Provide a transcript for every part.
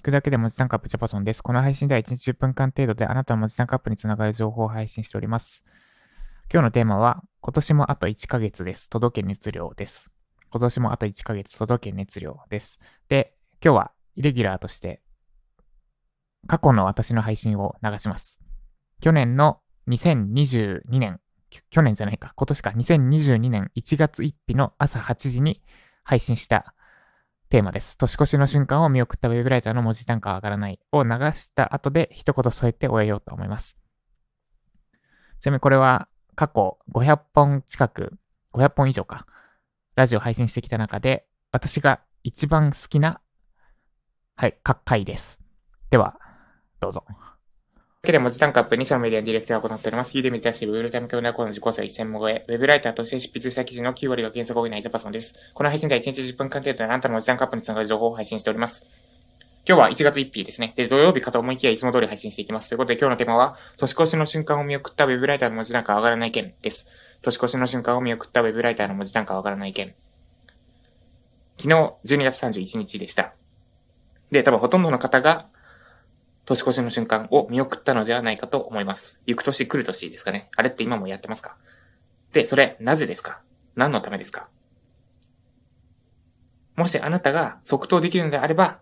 聞くだけで文字タンクアップジャパソンです。この配信では1日10分間程度であなたの文字タンクアップにつながる情報を配信しております。今日のテーマは、今年もあと1ヶ月です。届け熱量です。今年もあと1ヶ月届け熱量です。で、今日はイレギュラーとして、過去の私の配信を流します。去年の2022年、去年じゃないか、今年か、2022年1月1日の朝8時に配信したテーマです。年越しの瞬間を見送ったウェブライターの文字単価は上がらないを流した後で一言添えて終えようと思います。ちなみにこれは過去500本近く、500本以上か、ラジオ配信してきた中で私が一番好きな、はい、各回です。では、どうぞ。だけで文字タンクアップ2社のメディアのディレクターを行っております。ユーデミに対してウェブタイム教内コーナー自己歳専門超え、ウェブライターとして執筆した記事の9割が検索多いないジャパソンです。この配信では1日10分間程度であなたの文字タンクアップにつながる情報を配信しております。今日は1月1日ですね。で、土曜日かと思いきやいつも通り配信していきます。ということで今日のテーマは、年越しの瞬間を見送ったウェブライターの文字単価上がらない件です。年越しの瞬間を見送ったウェブライターの文字単価上がらない件。昨日12月31日でした。で、多分ほとんどの方が年越しの瞬間を見送ったのではないかと思います。行く年来る年ですかね。あれって今もやってますか？で、それ、なぜですか？何のためですか？もしあなたが即答できるのであれば、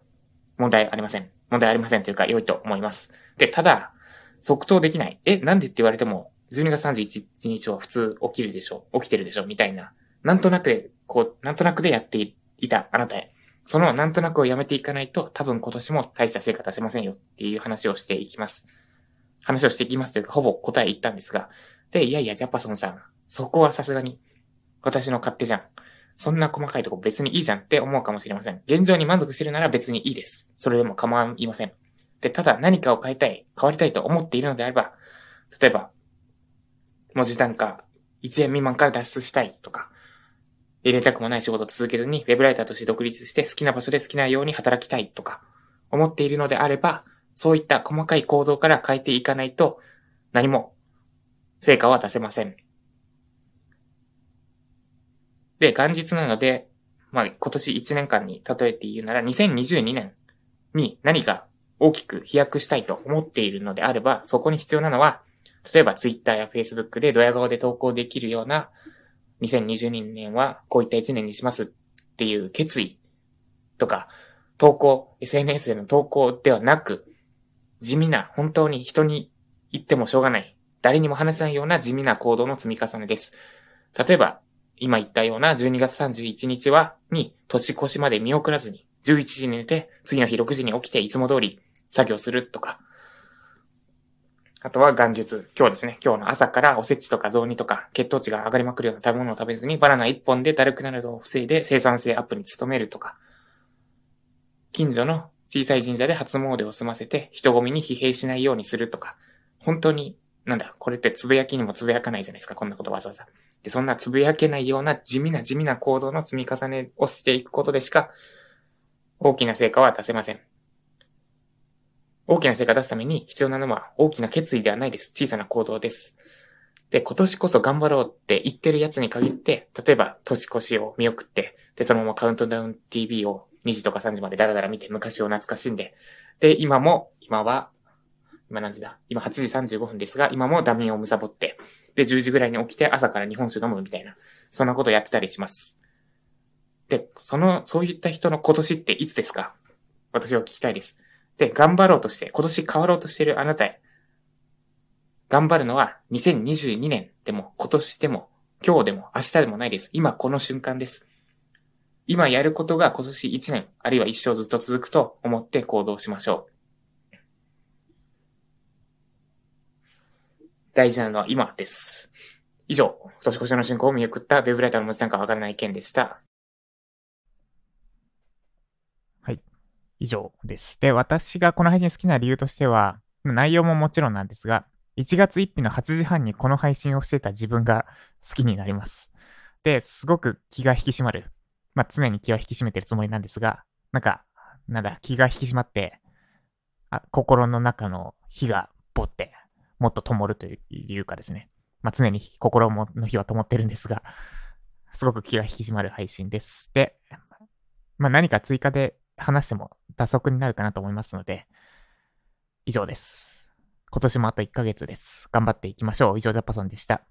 問題ありません。問題ありませんというか良いと思います。で、ただ、即答できない。え、なんでって言われても、12月31日は普通起きるでしょう起きてるでしょうみたいな。なんとなく、こう、なんとなくでやっていたあなたへ。そのなんとなくをやめていかないと、多分今年も大した成果出せませんよっていう話をしていきます。話をしていきますというか、ほぼ答え言ったんですが。で、いやいや、ジャパソンさん、そこはさすがに、私の勝手じゃん。そんな細かいとこ別にいいじゃんって思うかもしれません。現状に満足してるなら別にいいです。それでも構いません。で、ただ何かを変えたい、変わりたいと思っているのであれば、例えば、文字単価1円未満から脱出したいとか、入れたくもない仕事を続けずに、ウェブライターとして独立して好きな場所で好きなように働きたいとか、思っているのであれば、そういった細かい行動から変えていかないと、何も成果は出せません。で、元日なので、まあ、今年1年間に例えて言うなら、2022年に何か大きく飛躍したいと思っているのであれば、そこに必要なのは、例えば Twitter や Facebook でドヤ顔で投稿できるような2022年はこういった1年にしますっていう決意とか、投稿、SNS での投稿ではなく、地味な、本当に人に言ってもしょうがない、誰にも話せないような地味な行動の積み重ねです。例えば、今言ったような12月31日は、に年越しまで見送らずに、11時に寝て、次の日6時に起きていつも通り作業するとか、あとは元日。今日ですね。今日の朝からおせちとか雑煮とか血糖値が上がりまくるような食べ物を食べずにバナナ1本でだるくなるのを防いで生産性アップに努めるとか。近所の小さい神社で初詣を済ませて人混みに疲弊しないようにするとか。本当に、なんだ、これってつぶやきにもつぶやかないじゃないですか。こんなことわざわざ。で、そんなつぶやけないような地味な地味な行動の積み重ねをしていくことでしか大きな成果は出せません。大きな成果を出すために必要なのは大きな決意ではないです。小さな行動です。で、今年こそ頑張ろうって言ってるやつに限って、例えば年越しを見送って、で、そのままカウントダウン TV を2時とか3時までダラダラ見て昔を懐かしんで、で、今も、今は、今何時だ？今8時35分ですが、今もダミンを貪って、で、10時ぐらいに起きて朝から日本酒飲むみたいな、そんなことやってたりします。で、その、そういった人の今年っていつですか？私は聞きたいです。で、頑張ろうとして、今年変わろうとしているあなたへ。頑張るのは2022年でも今年でも今日でも明日でもないです。今この瞬間です。今やることが今年1年、あるいは一生ずっと続くと思って行動しましょう。大事なのは今です。以上、年越しの瞬間を見送ったウェブライターの文字なんかわからない件でした。以上です。で、私がこの配信好きな理由としては、内容ももちろんなんですが、1月1日の8時半にこの配信をしてた自分が好きになります。で、すごく気が引き締まる。まあ、常に気は引き締めてるつもりなんですが、なんか、なんだ、気が引き締まって、あ心の中の火がぼって、もっと灯るというかですね。まあ、常に心の火は灯ってるんですが、すごく気が引き締まる配信です。で、まあ、何か追加で話しても打足になるかなと思いますので、以上です。今年もあと1ヶ月です。頑張っていきましょう。以上、ジャパソンでした。